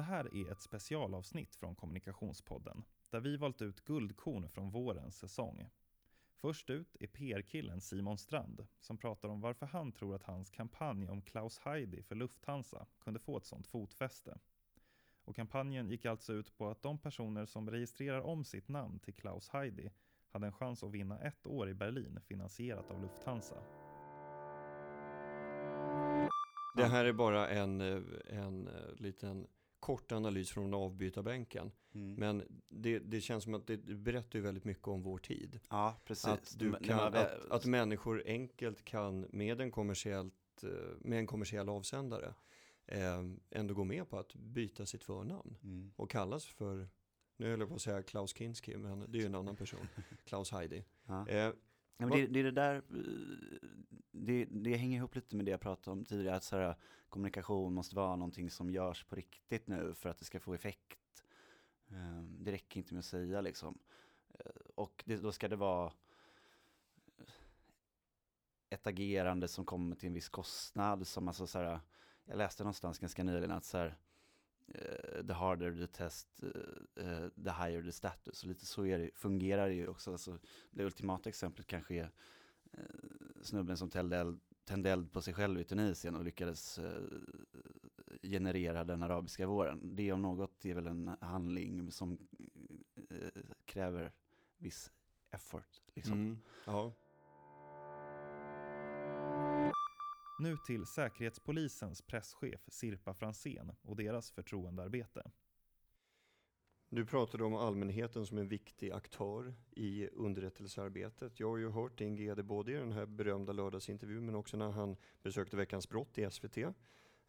Det här är ett specialavsnitt från Kommunikationspodden där vi valt ut guldkorn från vårens säsong. Först ut är PR-killen Simon Strand som pratar om varför han tror att hans kampanj om Klaus Heidi för Lufthansa kunde få ett sånt fotfäste. Och kampanjen gick alltså ut på att de personer som registrerar om sitt namn till Klaus Heidi hade en chans att vinna ett år i Berlin finansierat av Lufthansa. Det här är bara en, eh, en eh, liten kort analys från avbytarbänken. Mm. Men det, det, känns som att det berättar ju väldigt mycket om vår tid. Ja, precis. Att, du kan, att, att människor enkelt kan med en, kommersiellt, eh, med en kommersiell avsändare eh, ändå gå med på att byta sitt förnamn mm. och kallas för, nu höll jag på att säga Klaus Kinski, men det är ju en annan person, Klaus Heidi. Ja. Eh, Ja, det, det, är det där, det, det hänger ihop lite med det jag pratade om tidigare, att så här, kommunikation måste vara någonting som görs på riktigt nu för att det ska få effekt. Ehm, det räcker inte med att säga liksom. Eh, och det, då ska det vara ett agerande som kommer till en viss kostnad, som alltså så här, jag läste någonstans ganska nyligen att så här, Eh, the harder the test, eh, eh, the higher the status. Och lite så är det, fungerar det ju också. Alltså, det ultimata exemplet kanske är snubben som tände eld, tände eld på sig själv i Tunisien och lyckades generera den arabiska våren. Det om något är väl en handling som kräver viss effort. Liksom. Mm, ja. Nu till Säkerhetspolisens presschef Sirpa Fransén och deras förtroendearbete. Du pratade om allmänheten som en viktig aktör i underrättelsearbetet. Jag har ju hört din GD både i den här berömda lördagsintervjun men också när han besökte Veckans brott i SVT. Jag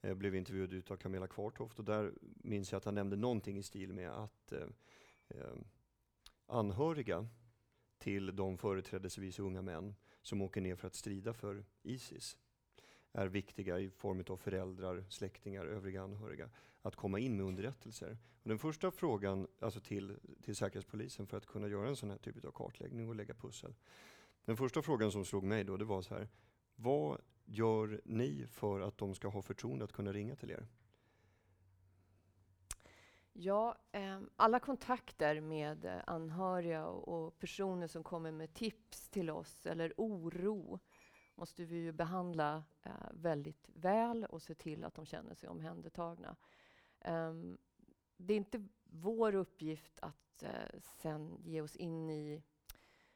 eh, blev intervjuad av Camilla Kvartoft och där minns jag att han nämnde någonting i stil med att eh, eh anhöriga till de företrädesvis unga män som åker ner för att strida för Isis är viktiga i form av föräldrar, släktingar, övriga anhöriga, att komma in med underrättelser. Och den första frågan alltså till, till Säkerhetspolisen för att kunna göra en sån här typ av kartläggning och lägga pussel. Den första frågan som slog mig då, det var så här, vad gör ni för att de ska ha förtroende att kunna ringa till er? Ja, eh, alla kontakter med anhöriga och personer som kommer med tips till oss eller oro måste vi ju behandla eh, väldigt väl och se till att de känner sig omhändertagna. Um, det är inte vår uppgift att eh, sen ge oss in i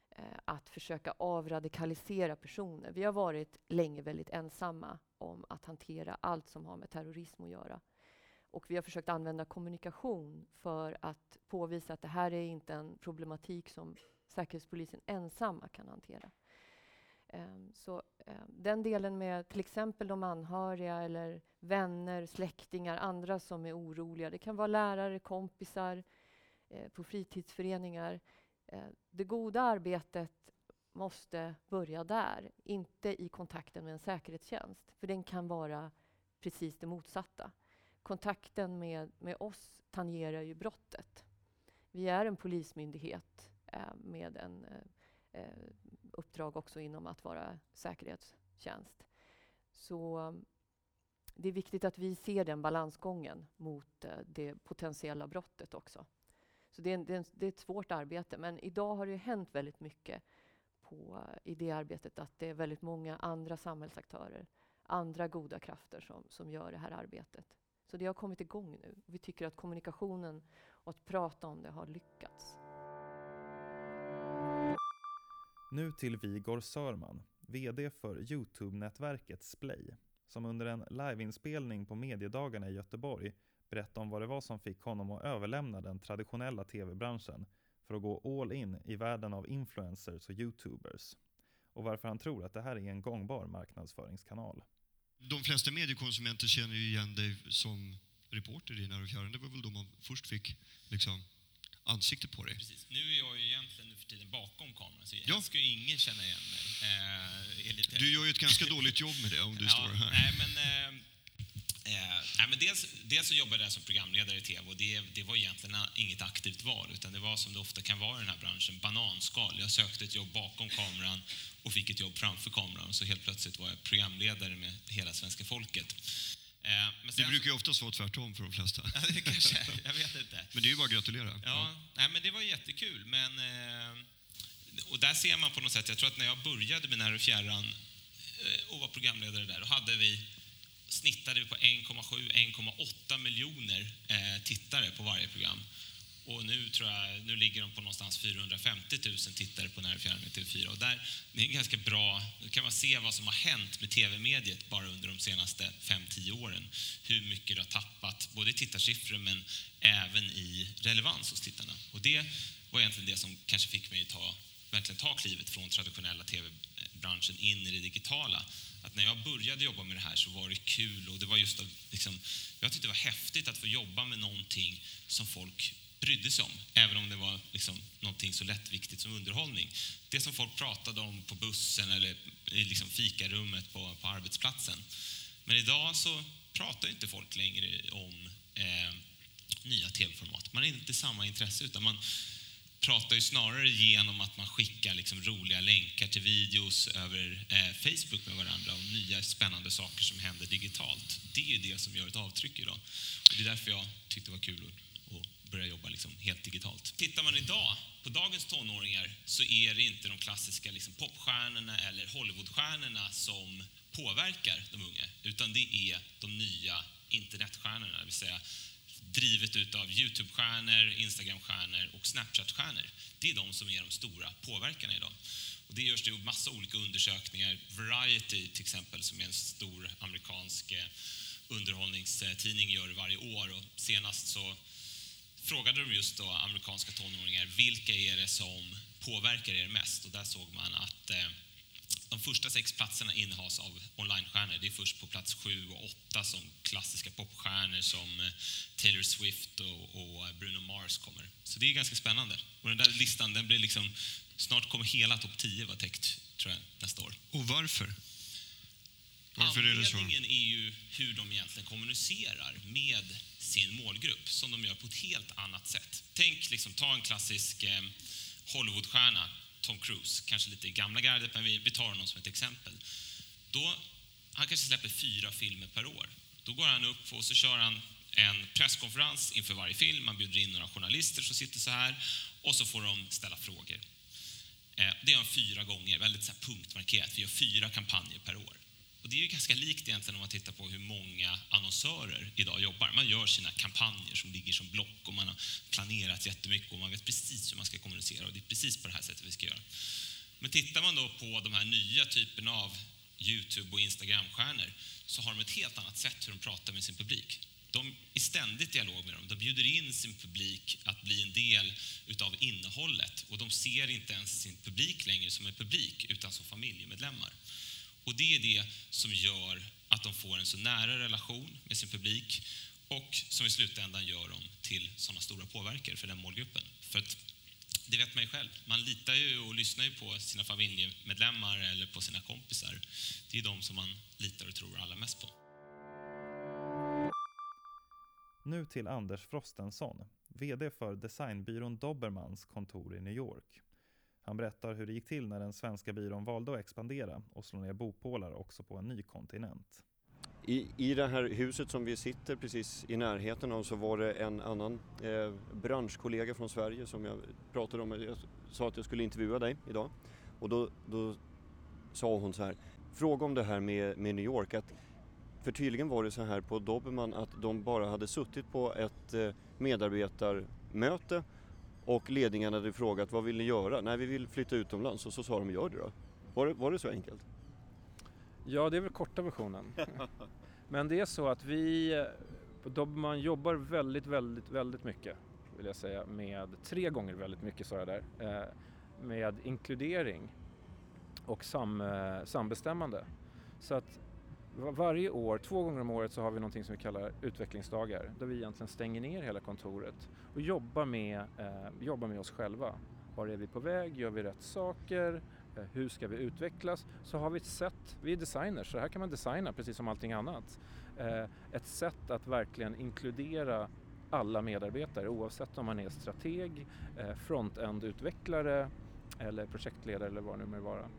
eh, att försöka avradikalisera personer. Vi har varit länge väldigt ensamma om att hantera allt som har med terrorism att göra. Och vi har försökt använda kommunikation för att påvisa att det här är inte en problematik som Säkerhetspolisen ensamma kan hantera. Ehm, så ehm, den delen med till exempel de anhöriga eller vänner, släktingar, andra som är oroliga. Det kan vara lärare, kompisar eh, på fritidsföreningar. Ehm, det goda arbetet måste börja där, inte i kontakten med en säkerhetstjänst. För den kan vara precis det motsatta. Kontakten med, med oss tangerar ju brottet. Vi är en polismyndighet eh, med en eh, eh uppdrag också inom att vara säkerhetstjänst. Så um, det är viktigt att vi ser den balansgången mot eh, det potentiella brottet också. Så det är, en, det, är en, det är, ett svårt arbete, men idag har det hänt väldigt mycket på, i det arbetet att det är väldigt många andra samhällsaktörer, andra goda krafter som, som gör det här arbetet. Så det har kommit igång nu. Vi tycker att kommunikationen och att prata om det har lyckats. Nu till Vigor Sörman, VD för Youtube-nätverket Splay, som under en liveinspelning på mediedagarna i Göteborg berättade om vad det var som fick honom att överlämna den traditionella tv-branschen för att gå all in i världen av influencers och youtubers. Och varför han tror att det här är en gångbar marknadsföringskanal. De flesta mediekonsumenter känner ju igen dig som reporter i När och fjärran. Det var väl då man först fick liksom ansikte på dig. Precis. Nu är jag ju egentligen nu för tiden bakom kameran, så ja. ska ju ingen känna igen mig. Eh, lite... Du gör ju ett ganska dåligt jobb med det om du ja, står här. Nej, men, eh, eh, men dels, dels så jobbade jag som programledare i tv och det, det var egentligen inget aktivt val, utan det var som det ofta kan vara i den här branschen, bananskal. Jag sökte ett jobb bakom kameran och fick ett jobb framför kameran, så helt plötsligt var jag programledare med hela svenska folket. Eh, men Det sen- brukar ju oftast vara tvärtom för de flesta. Ja, det kanske. Jag vet inte. Men det är ju bara att gratulera. Ja, nej, men det var jättekul. Men, eh, och där ser man på något sätt, jag tror att när jag började med När och fjärran eh, och var programledare där, då hade vi, snittade vi på 1,7-1,8 miljoner tittare på varje program. Och nu tror jag, nu ligger de på någonstans 450 000 tittare på När fjärran i TV4. Och där, det är en ganska bra, då kan man se vad som har hänt med TV-mediet bara under de senaste 5-10 åren. Hur mycket det har tappat, både i tittarsiffror men även i relevans hos tittarna. Och det var egentligen det som kanske fick mig att ta, verkligen ta klivet från traditionella tv-branschen in i det digitala. Att när jag började jobba med det här så var det kul och det var just liksom, jag tyckte det var häftigt att få jobba med någonting som folk brydde sig om, även om det var liksom någonting så lättviktigt som underhållning. Det som folk pratade om på bussen eller i liksom fikarummet på, på arbetsplatsen. Men idag så pratar inte folk längre om eh, nya tv-format. Man har inte samma intresse utan man pratar ju snarare genom att man skickar liksom roliga länkar till videos över eh, Facebook med varandra om nya spännande saker som händer digitalt. Det är det som gör ett avtryck idag. Och det är därför jag tyckte det var kul att, att börja jobba liksom helt digitalt. Tittar man idag på dagens tonåringar så är det inte de klassiska liksom popstjärnorna eller Hollywoodstjärnorna som påverkar de unga, utan det är de nya internetstjärnorna, det vill säga drivet utav Youtube-stjärnor, Instagram-stjärnor och Snapchat-stjärnor. Det är de som är de stora påverkarna idag. Och det görs det massa olika undersökningar. Variety till exempel, som är en stor amerikansk eh, underhållningstidning, gör det varje år. Och senast så frågade de just då amerikanska tonåringar, vilka är det som påverkar er mest? Och där såg man att eh, de första sex platserna innehas av onlinestjärnor. Det är först på plats sju och åtta som klassiska popstjärnor som eh, Taylor Swift och, och Bruno Mars kommer. Så det är ganska spännande. Och den där listan, den blir liksom, snart kommer hela topp 10 vara täckt, tror jag, nästa år. Och varför? Varför är det så? Anledningen är ju hur de egentligen kommunicerar med sin målgrupp, som de gör på ett helt annat sätt. Tänk, liksom, ta en klassisk eh, Hollywoodstjärna, Tom Cruise, kanske lite i gamla gardet, men vi, vi tar honom som ett exempel. Då, han kanske släpper fyra filmer per år. Då går han upp och så kör han en presskonferens inför varje film. Man bjuder in några journalister som sitter så här och så får de ställa frågor. Eh, Det gör han fyra gånger, väldigt så här punktmarkerat. Vi gör fyra kampanjer per år. Och det är ju ganska likt egentligen om man tittar på hur många annonsörer idag jobbar. Man gör sina kampanjer som ligger som block och man har planerat jättemycket och man vet precis hur man ska kommunicera och det är precis på det här sättet vi ska göra. Men tittar man då på de här nya typerna av Youtube och Instagram-stjärnor så har de ett helt annat sätt hur de pratar med sin publik. De är i ständig dialog med dem. De bjuder in sin publik att bli en del utav innehållet och de ser inte ens sin publik längre som en publik utan som familjemedlemmar. Och det är det som gör att de får en så nära relation med sin publik och som i slutändan gör dem till sådana stora påverkare för den målgruppen. För att det vet man ju själv. Man litar ju och lyssnar ju på sina familjemedlemmar eller på sina kompisar. Det är de som man litar och tror allra mest på. Nu till Anders Frostenson, VD för designbyrån Dobermans kontor i New York. Han berättar hur det gick till när den svenska byrån valde att expandera och slå ner bopålar också på en ny kontinent. I, I det här huset som vi sitter precis i närheten av så var det en annan eh, branschkollega från Sverige som jag pratade om. Jag sa att jag skulle intervjua dig idag och då, då sa hon så här, fråga om det här med, med New York. Att, för tydligen var det så här på Dobermann att de bara hade suttit på ett eh, medarbetarmöte och ledningen hade frågat vad vill ni göra? Nej, vi vill flytta utomlands och så sa de gör det då. Var det, var det så enkelt? Ja, det är väl korta versionen. Men det är så att vi på Dobermann jobbar väldigt, väldigt, väldigt mycket vill jag säga med, tre gånger väldigt mycket sa jag där, eh, med inkludering och sam, eh, sambestämmande. Så att varje år, två gånger om året så har vi någonting som vi kallar utvecklingsdagar där vi egentligen stänger ner hela kontoret och jobbar med, eh, jobbar med oss själva. Var är vi på väg? Gör vi rätt saker? Eh, Hur ska vi utvecklas? Så har vi ett sätt, vi är designers, så här kan man designa precis som allting annat. Eh, Ett sätt att verkligen inkludera alla medarbetare oavsett om man är strateg, eh, front-end-utvecklare eller projektledare eller vad det nu må vara.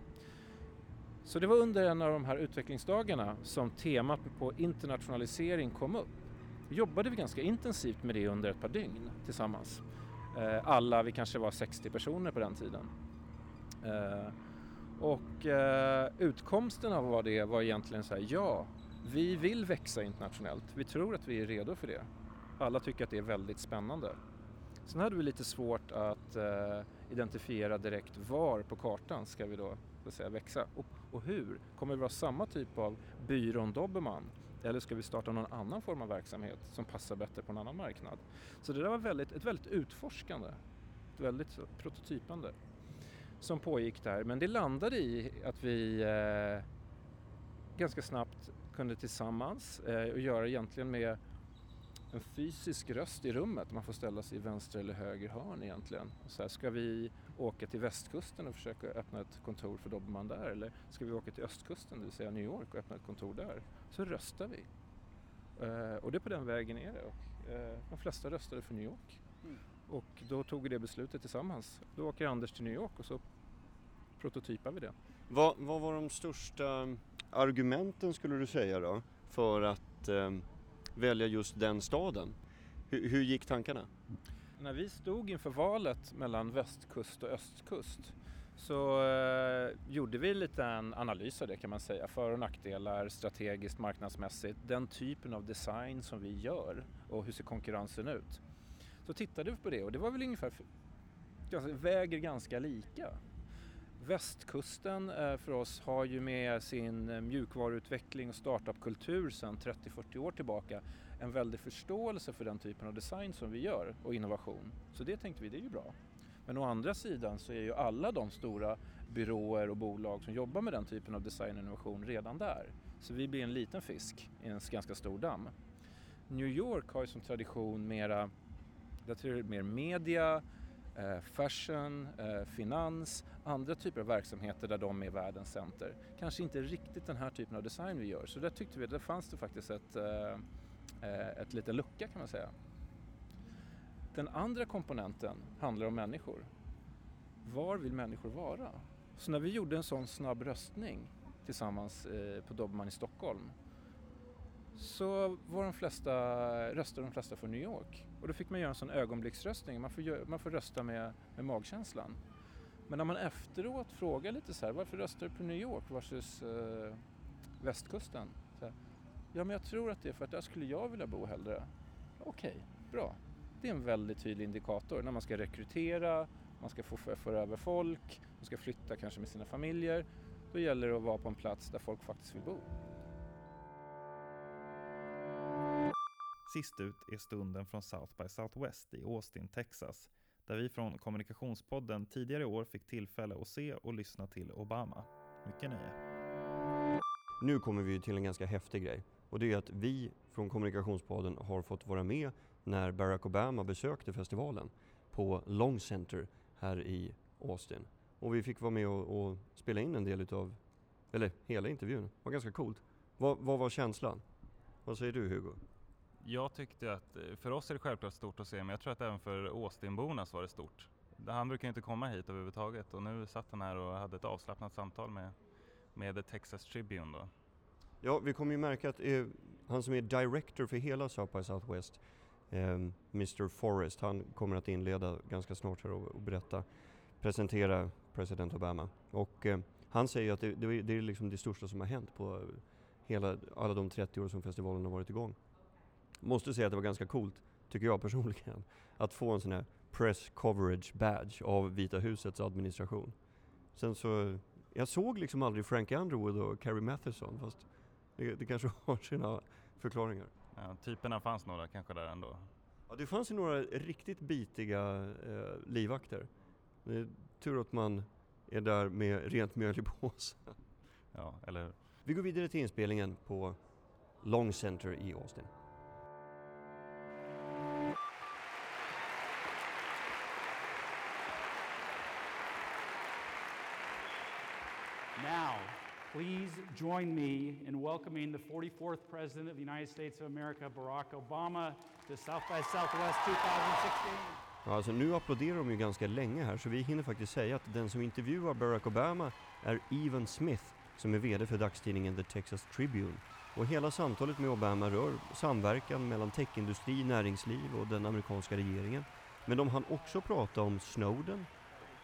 Så det var under en av de här utvecklingsdagarna som temat på internationalisering kom upp. Vi jobbade vi ganska intensivt med det under ett par dygn tillsammans. Eh, alla, vi kanske var 60 personer på den tiden. Eh, och eh, utkomsten av det var egentligen så här, ja, vi vill växa internationellt. Vi tror att vi är redo för det. Alla tycker att det är väldigt spännande. Sen hade vi lite svårt att identifiera direkt var på kartan ska vi då så att säga, växa och, och hur. Kommer vi vara samma typ av byrån Dobermann eller ska vi starta någon annan form av verksamhet som passar bättre på en annan marknad? Så det där var väldigt, ett väldigt utforskande, ett väldigt prototypande som pågick där. Men det landade i att vi eh, ganska snabbt kunde tillsammans eh, och göra egentligen med en fysisk röst i rummet. Man får ställa sig i vänster eller höger hörn egentligen. Så här, ska vi åka till västkusten och försöka öppna ett kontor för Dobermann där eller ska vi åka till östkusten, det vill säga New York och öppna ett kontor där? Så röstar vi. Eh, och det är på den vägen är det. Och, eh, de flesta röstade för New York. Mm. Och då tog vi det beslutet tillsammans. Då åker Anders till New York och så prototypar vi det. Vad, vad var de största argumenten skulle du säga då för att eh, välja just den staden? Hur, hur gick tankarna? När vi stod inför valet mellan västkust och östkust så eh, gjorde vi lite en analys av det kan man säga. För och nackdelar, strategiskt, marknadsmässigt, den typen av design som vi gör och hur ser konkurrensen ut. Så tittade vi på det och det var väl ungefär, väger ganska lika. Västkusten eh, för oss har ju med sin eh, mjukvaruutveckling och startupkultur sedan 30-40 år tillbaka en väldig förståelse för den typen av design som vi gör och innovation. Så det tänkte vi, det är ju bra. Men å andra sidan så är ju alla de stora byråer och bolag som jobbar med den typen av design och innovation redan där. Så vi blir en liten fisk i en ganska stor damm. New York har ju som tradition mera, jag tror det är mer media, eh, fashion, eh, finans, andra typer av verksamheter där de är världens center. Kanske inte riktigt den här typen av design vi gör. Så där tyckte vi att det fanns det faktiskt ett, eh, Eh, ett liten lucka kan man säga. Den andra komponenten handlar om människor. Var vill människor vara? Så när vi gjorde en sån snabb röstning tillsammans eh, på Dobermann i Stockholm så var de flesta, röstade de flesta för New York. Och då fick man göra en sån ögonblicksröstning, man får, man får rösta med, med magkänslan. Men när man efteråt frågar lite så här, varför röstar du på New York versus eh, västkusten? Så här, ja men jag tror att det är för att där skulle jag vilja bo hellre. Okej, bra. Det är en väldigt tydlig indikator när man ska rekrytera, man ska få för- föra över folk, man ska flytta kanske med sina familjer. Då gäller det att vara på en plats där folk faktiskt vill bo. Sist ut är stunden från South by Southwest i Austin, Texas, där vi från Kommunikationspodden tidigare i år fick tillfälle att se och lyssna till Obama. Mycket nöje. Nu kommer vi till en ganska häftig grej och det är att vi från Kommunikationspodden har fått vara med när Barack Obama besökte festivalen på Long Center här i Austin. Och vi fick vara med och, och spela in en del utav, eller hela intervjun. Det var ganska coolt. Vad, vad var känslan? Vad säger du Hugo? Jag tyckte att, eh, för oss är det självklart stort att se, men jag tror att även för Austinborna så var det stort. Han brukar ju inte komma hit överhuvudtaget och nu satt han här och hade ett avslappnat samtal med, med The Texas Tribune då. Ja, vi kommer ju märka att eh, han som är director för hela South by Southwest, eh, Mr Forrest, han kommer att inleda ganska snart här och, och berätta, presentera president Obama. Och eh, han säger att det, det, är- det är liksom det största som har hänt på hela, alla de 30 år som festivalen har varit igång. Måste säga att det var ganska coolt, tycker jag personligen, att få en sån här press coverage badge av Vita husets administration. Sen så, jag såg liksom aldrig Frank Underwood och Carrie Matheson, fast det, det kanske har sina förklaringar. Ja, typerna fanns några kanske där ändå. Ja, det fanns ju några riktigt bitiga eh, livvakter. Det är tur att man är där med rent mjöl i påsen. Ja, eller? Vi går vidare till inspelningen på Long Center i Austin. Now, please join me in welcoming the 44th President of the United States of America, Barack Obama, to South by Southwest 2016. Ja, alltså nu applåderar de ju ganska länge här så vi hinner faktiskt säga att den som intervjuar Barack Obama är Evan Smith som är VD för dagstidningen The Texas Tribune. Och hela samtalet med Obama rör samverkan mellan techindustri, näringsliv och den amerikanska regeringen. Men de hann också prata om Snowden,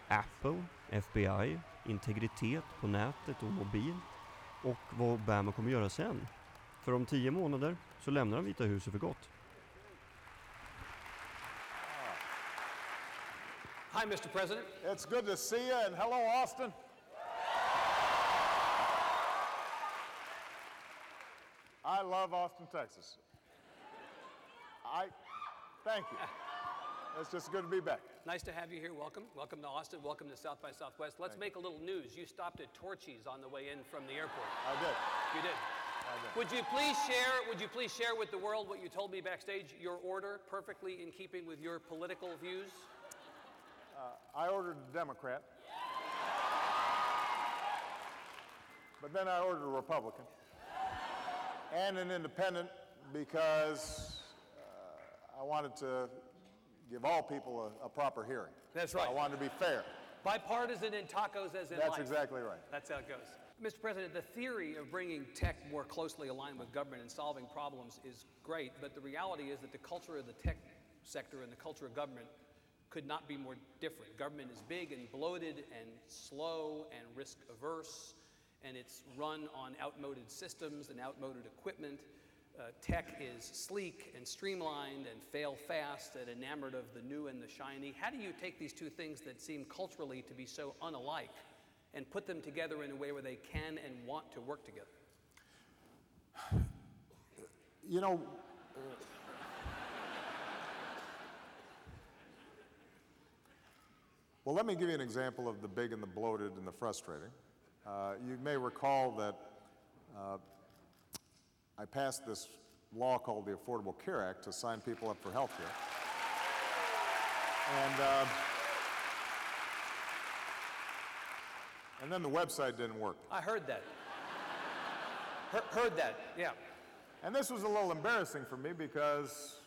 Apple, FBI, integritet på nätet och mobil och vad Obama kommer göra sen. För om tio månader så lämnar han Vita huset för gott. Hi, Mr. President. It's good to see you, and hello, Austin. I love Austin, Texas. I thank you. It's just good to be back. Nice to have you here. Welcome. Welcome to Austin. Welcome to South by Southwest. Let's make a little news. You stopped at Torchy's on the way in from the airport. I did. You did. I did. Would you please share? Would you please share with the world what you told me backstage? Your order, perfectly in keeping with your political views. I ordered a Democrat. But then I ordered a Republican and an independent because uh, I wanted to give all people a, a proper hearing. That's right. I wanted to be fair. Bipartisan in tacos as in That's life. exactly right. That's how it goes. Mr. President, the theory of bringing tech more closely aligned with government and solving problems is great, but the reality is that the culture of the tech sector and the culture of government could not be more different. Government is big and bloated and slow and risk averse, and it's run on outmoded systems and outmoded equipment. Uh, tech is sleek and streamlined and fail fast and enamored of the new and the shiny. How do you take these two things that seem culturally to be so unalike and put them together in a way where they can and want to work together? You know, well, let me give you an example of the big and the bloated and the frustrating. Uh, you may recall that uh, I passed this law called the Affordable Care Act to sign people up for health care. And, uh, and then the website didn't work. I heard that. He- heard that, yeah. And this was a little embarrassing for me because,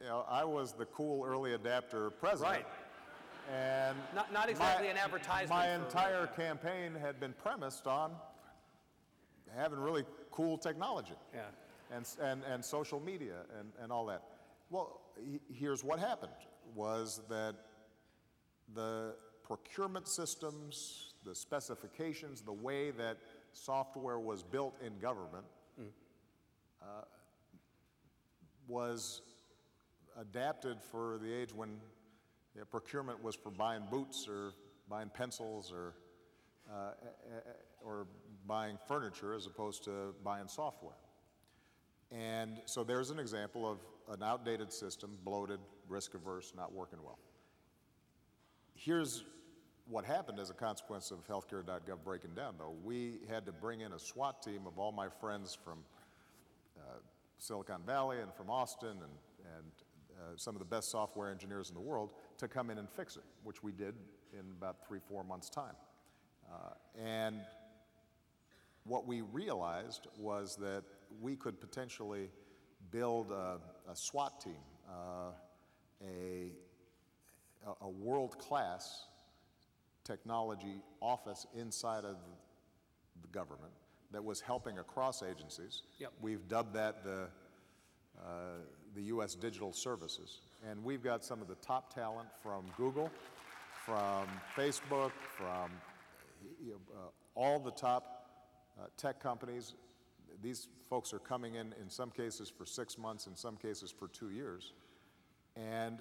you know, I was the cool early adapter president. Right. And Not- not exactly my- an advertisement My entire campaign had been premised on having really cool technology. Yeah. And, and, and social media and, and all that. Well, he- here's what happened was that the procurement systems, the specifications, the way that software was built in government uh, was adapted for the age when procurement was for buying boots or buying pencils or, uh, or buying furniture as opposed to buying software. And so there's an example of an outdated system, bloated, risk averse, not working well. Here's what happened as a consequence of healthcare.gov breaking down, though. We had to bring in a SWAT team of all my friends from uh, Silicon Valley and from Austin and, and uh, some of the best software engineers in the world to come in and fix it, which we did in about three, four months' time. Uh, and what we realized was that we could potentially build a, a SWAT team, uh, a, a- a world-class technology office inside of the government that was helping across agencies. Yep. We've dubbed that the, uh, the U.S. Digital Services. And we've got some of the top talent from Google, from Facebook, from uh, all the top uh, tech companies. These folks are coming in, in some cases for six months, in some cases for two years. And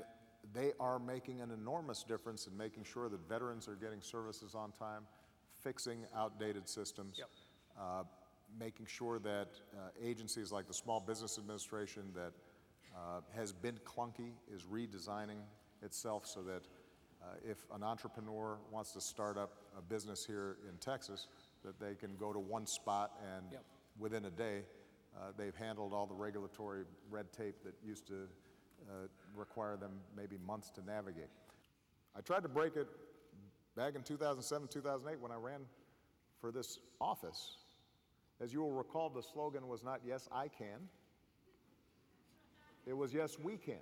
they are making an enormous difference in making sure that veterans are getting services on time, fixing outdated systems, Yep. uh, making sure that uh, agencies like the Small Business Administration that uh, has been clunky is redesigning itself so that uh, if an entrepreneur wants to start up a business here in Texas, that they can go to one spot and Yep. within a day, uh, they've handled all the regulatory red tape that used to uh, require them maybe months to navigate. I tried to break it back in 2007, 2008 when I ran for this office. As you will recall, the slogan was not, Yes, I can. It was, Yes, we can.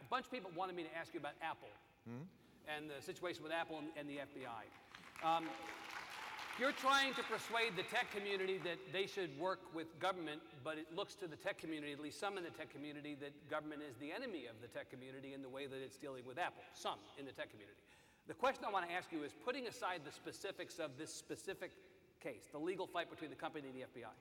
A bunch of people wanted me to ask you about Apple and the situation with Apple and, and the FBI. Um, You're trying to persuade the tech community that they should work with government, but it looks to the tech community, at least some in the tech community, that government is the enemy of the tech community in the way that it's dealing with Apple. Some in the tech community. The question I want to ask you is putting aside the specifics of this specific case, the legal fight between the company and the FBI,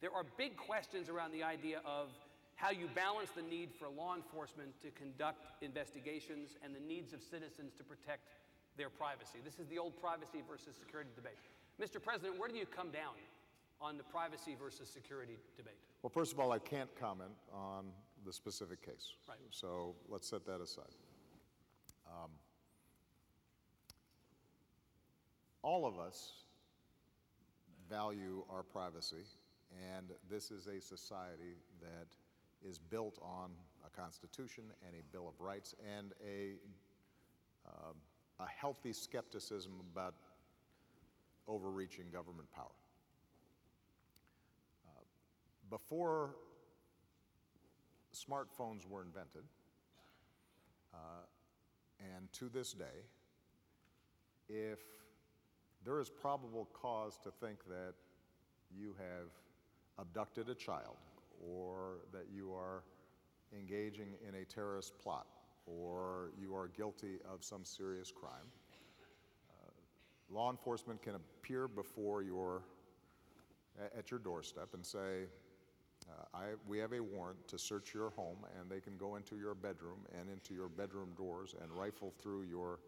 there are big questions around the idea of how you balance the need for law enforcement to conduct investigations and the needs of citizens to protect their privacy. This is the old privacy versus security debate. Mr. President, where do you come down on the privacy versus security debate? Well, first of all, I can't comment on the specific case. Right. So let's set that aside. Um, all of us value our privacy, and this is a society that is built on a constitution and a bill of rights and a, um, a healthy skepticism about overreaching government power. Uh, before smartphones were invented, uh, and to this day, if there is probable cause to think that you have abducted a child or that you are engaging in a terrorist plot or you are guilty of some serious crime, law enforcement can appear before your, at your doorstep and say, uh, I, we have a warrant to search your home, and they can go into your bedroom and into your bedroom doors and rifle through your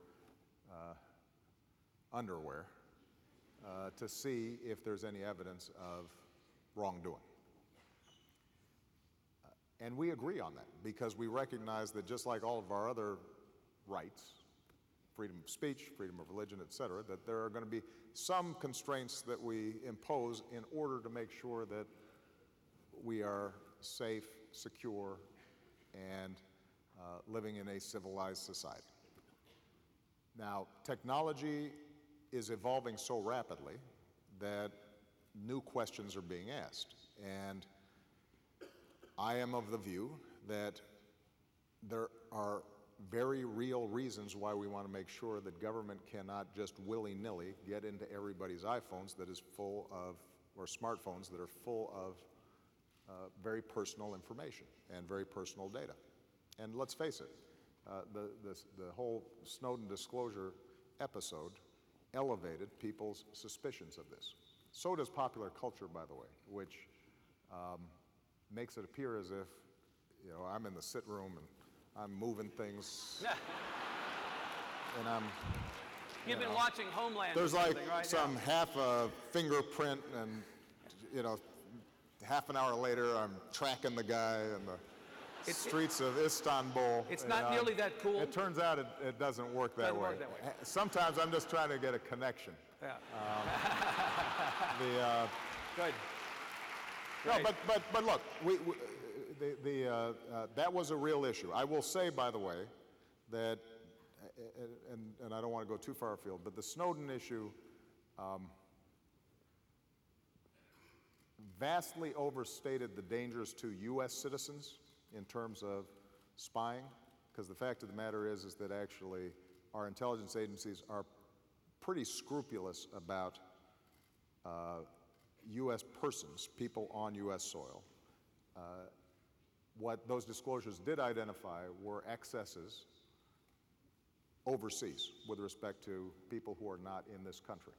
uh, underwear uh, to see if there's any evidence of wrongdoing. Uh, and we agree on that because we recognize that just like all of our other rights, freedom of speech, freedom of religion, et cetera, that there are going to be some constraints that we impose in order to make sure that we are safe, secure, and uh, living in a civilized society. Now, technology is evolving so rapidly that new questions are being asked. And I am of the view that there are very real reasons why we want to make sure that government cannot just willy nilly get into everybody's iPhones that is full of, or smartphones that are full of uh, very personal information and very personal data. And let's face it, uh, the, the, the whole Snowden disclosure episode elevated people's suspicions of this. So does popular culture, by the way, which um, makes it appear as if, you know, I'm in the sit room and I'm moving things. and I'm. You've you been know, watching Homeland. There's like right? some Yeah. half a fingerprint, and you know, half an hour later, I'm tracking the guy in the It's- streets of Istanbul. It's not know. nearly that cool. It turns out it, it doesn't work that Doesn't way. work that way. Sometimes I'm just trying to get a connection. Yeah. The uh, Good. no, but, but, but look, we, we, the, uh, uh, that was a real issue. I will say, by the way, that, and, and I don't want to go too far afield, but the Snowden issue um, vastly overstated the dangers to U.S. citizens in terms of spying, because the fact of the matter is, is that actually our intelligence agencies are pretty scrupulous about uh, U.S. persons, people on U.S. soil. Uh, what those disclosures did identify were excesses overseas with respect to people who are not in this country.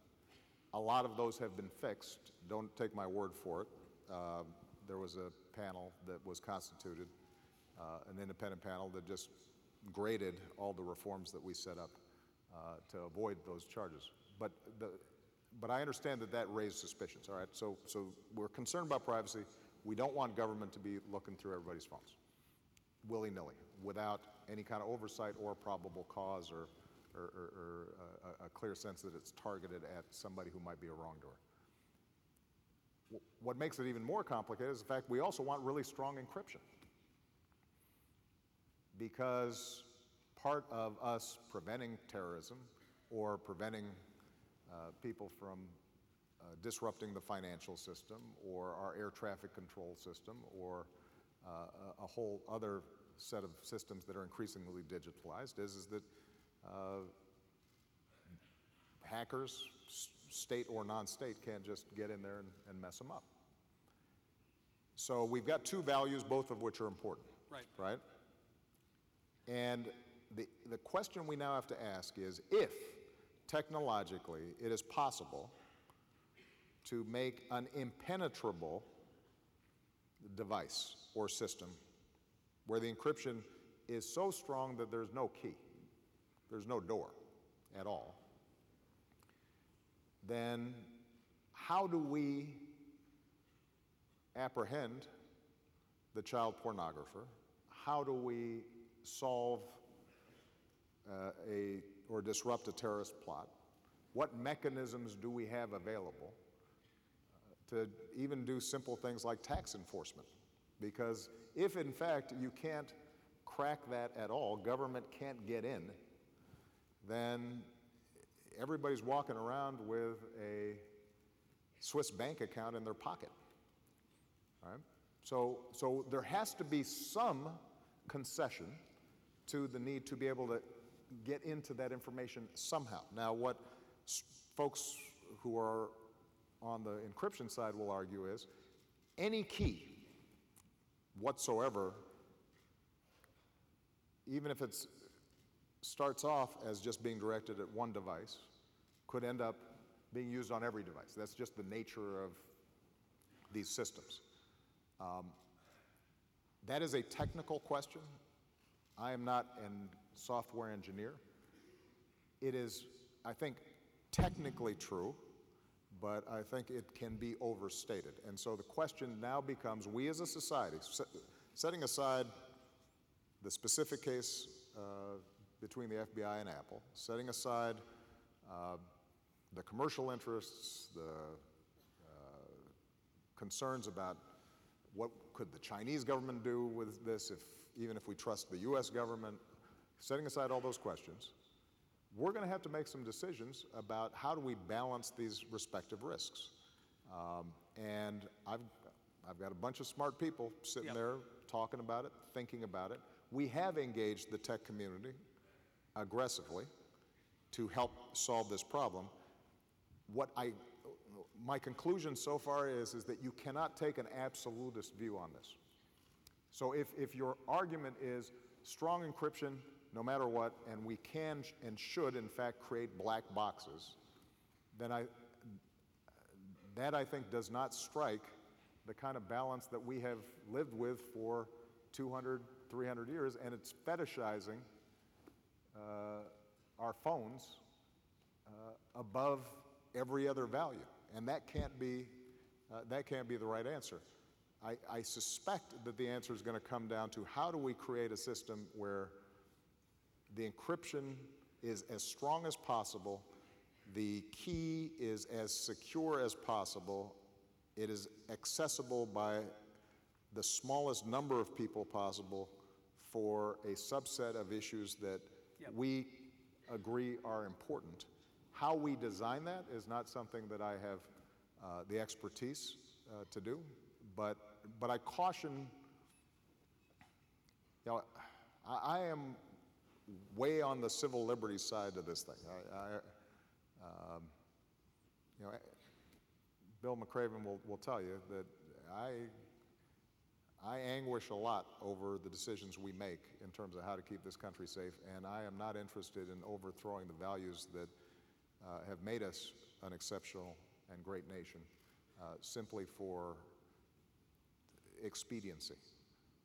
A lot of those have been fixed. Don't take my word for it. Uh, there was a panel that was constituted, uh, an independent panel that just graded all the reforms that we set up uh, to avoid those charges. But, the, but I understand that that raised suspicions, all right? So, so we're concerned about privacy. We don't want government to be looking through everybody's phones willy-nilly without any kind of oversight or probable cause or, or, or, or a, a clear sense that it's targeted at somebody who might be a wrongdoer. What makes it even more complicated is the fact we also want really strong encryption. Because part of us preventing terrorism or preventing uh, people from uh, disrupting the financial system or our air traffic control system or uh, a, whole other set of systems that are increasingly digitalized is, is that uh, hackers, state or non-state can't just get in there and, and mess them up. So we've got two values, both of which are important. Right. Right? And the, the question we now have to ask is if technologically it is possible to make an impenetrable device or system where the encryption is so strong that there's no key, there's no door at all, then how do we apprehend the child pornographer? How do we solve uh, a or disrupt a terrorist plot? What mechanisms do we have available to even do simple things like tax enforcement? Because if in fact you can't crack that at all, government can't get in, then everybody's walking around with a Swiss bank account in their pocket. All right? So, so there has to be some concession to the need to be able to get into that information somehow. Now, what folks who are on the encryption side will argue is any key whatsoever, even if it starts off as just being directed at one device, could end up being used on every device. That's just the nature of these systems. Um, that is a technical question. I am not a software engineer. It is, I think, technically true, but I think it can be overstated. And so the question now becomes we as a society, setting aside the specific case uh, between the FBI and Apple, setting aside uh, the commercial interests, the uh, concerns about what could the Chinese government do with this, if, even if we trust the US government, setting aside all those questions, we're going to have to make some decisions about how do we balance these respective risks. Um, and I've, I've got a bunch of smart people sitting Yep. there talking about it, thinking about it. We have engaged the tech community aggressively to help solve this problem. What I, my conclusion so far is, is that you cannot take an absolutist view on this. So if, if your argument is strong encryption no matter what, and we can and should in fact create black boxes, then I, that I think does not strike the kind of balance that we have lived with for 200, 300 years, and it's fetishizing uh, our phones uh, above every other value, and that can't be uh, that can't be the right answer. I, I suspect that the answer is going to come down to how do we create a system where the encryption is as strong as possible, the key is as secure as possible, it is accessible by the smallest number of people possible for a subset of issues that we agree are important. How we design that is not something that I have uh, the expertise uh, to do, but, but I caution, you know, I, I am way on the civil liberties side of this thing. I, I, um, you know, Bill McRaven will, will tell you that I, I anguish a lot over the decisions we make in terms of how to keep this country safe, and I am not interested in overthrowing the values that uh, have made us an exceptional and great nation uh, simply for expediency.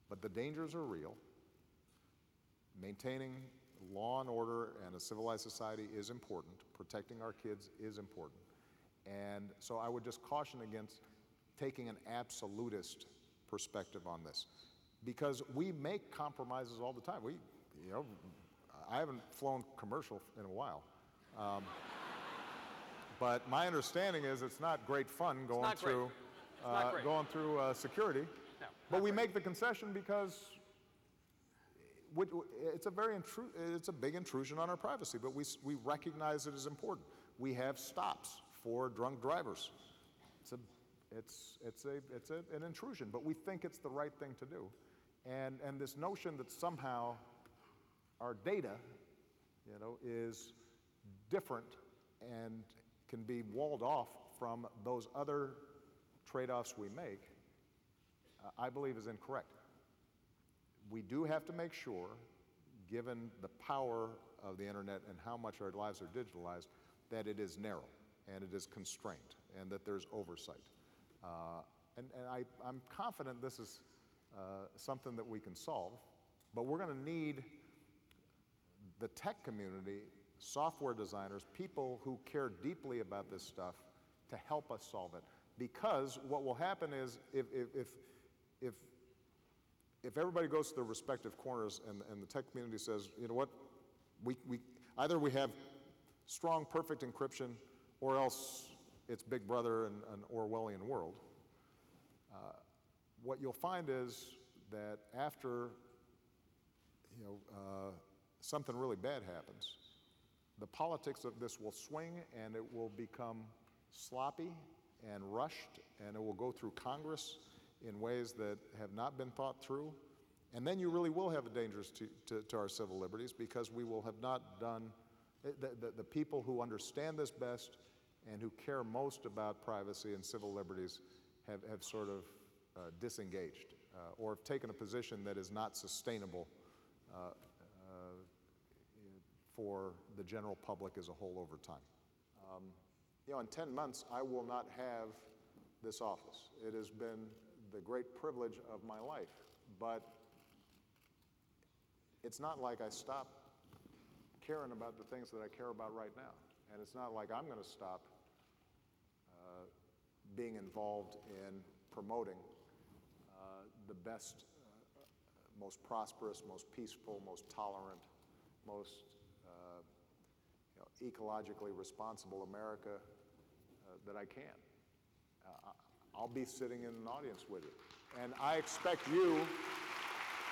But the dangers are real. Maintaining law and order and a civilized society is important. Protecting our kids is important. And so I would just caution against taking an absolutist perspective on this. Because we make compromises all the time. We, you know, I haven't flown commercial in a while. Um, but my understanding is it's not great fun going through, uh, going through uh, security. No, But we make the concession because it's a very intru- it's a big intrusion on our privacy, but we, we recognize it as important. We have stops for drunk drivers. It's a, it's, it's a, it's a, an intrusion, but we think it's the right thing to do. And, and this notion that somehow our data, you know, is different and can be walled off from those other trade offs we make, uh, I believe is incorrect. We do have to make sure, given the power of the internet and how much our lives are digitalized, that it is narrow and it is constrained and that there's oversight. Uh, and and I, I'm confident this is uh, something that we can solve, but we're going to need the tech community, software designers, people who care deeply about this stuff to help us solve it. Because what will happen is if, if, if, if, if everybody goes to their respective corners and, and the tech community says, you know what, we, we, either we have strong, perfect encryption or else it's Big Brother and an Orwellian world. Uh, what you'll find is that after you know, uh, something really bad happens, the politics of this will swing and it will become sloppy and rushed, and it will go through Congress in ways that have not been thought through. And then you really will have a danger to, to, to, our civil liberties because we will have not done, the, the, the people who understand this best and who care most about privacy and civil liberties have, have sort of uh, disengaged uh, or have taken a position that is not sustainable uh, uh, for the general public as a whole over time. Um, you know, in 10 months, I will not have this office. It has been the great privilege of my life, but it's not like I stop caring about the things that I care about right now. And it's not like I'm going to stop uh, being involved in promoting uh, the best, uh, most prosperous, most peaceful, most tolerant, most uh, you know, ecologically responsible America uh, that I can. Uh, I'll be sitting in an audience with you. And I expect you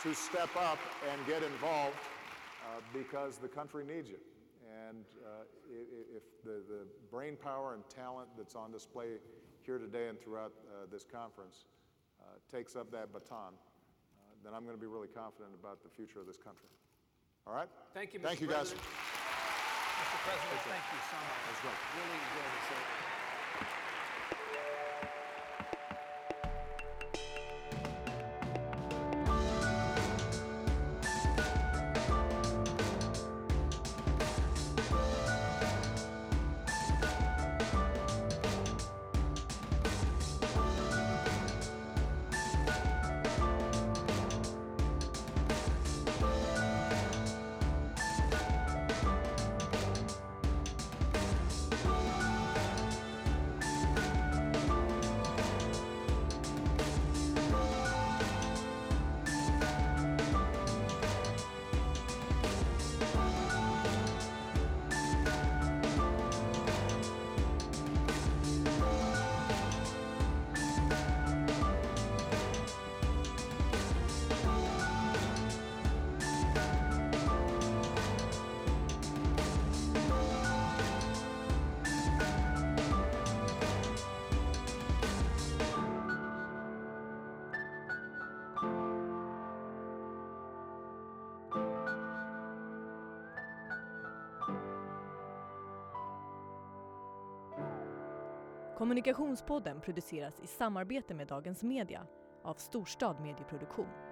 to step up and get involved because the country needs you. And uh, if the, the brain power and talent that's on display here today and throughout uh, this conference uh, takes up that baton, uh, then I'm going to be really confident about the future of this country. All right? Thank you, Mr. Thank you, guys. Mr. President, thank you so much. Really enjoyed. Kommunikationspodden produceras i samarbete med Dagens Media av Storstad Medieproduktion.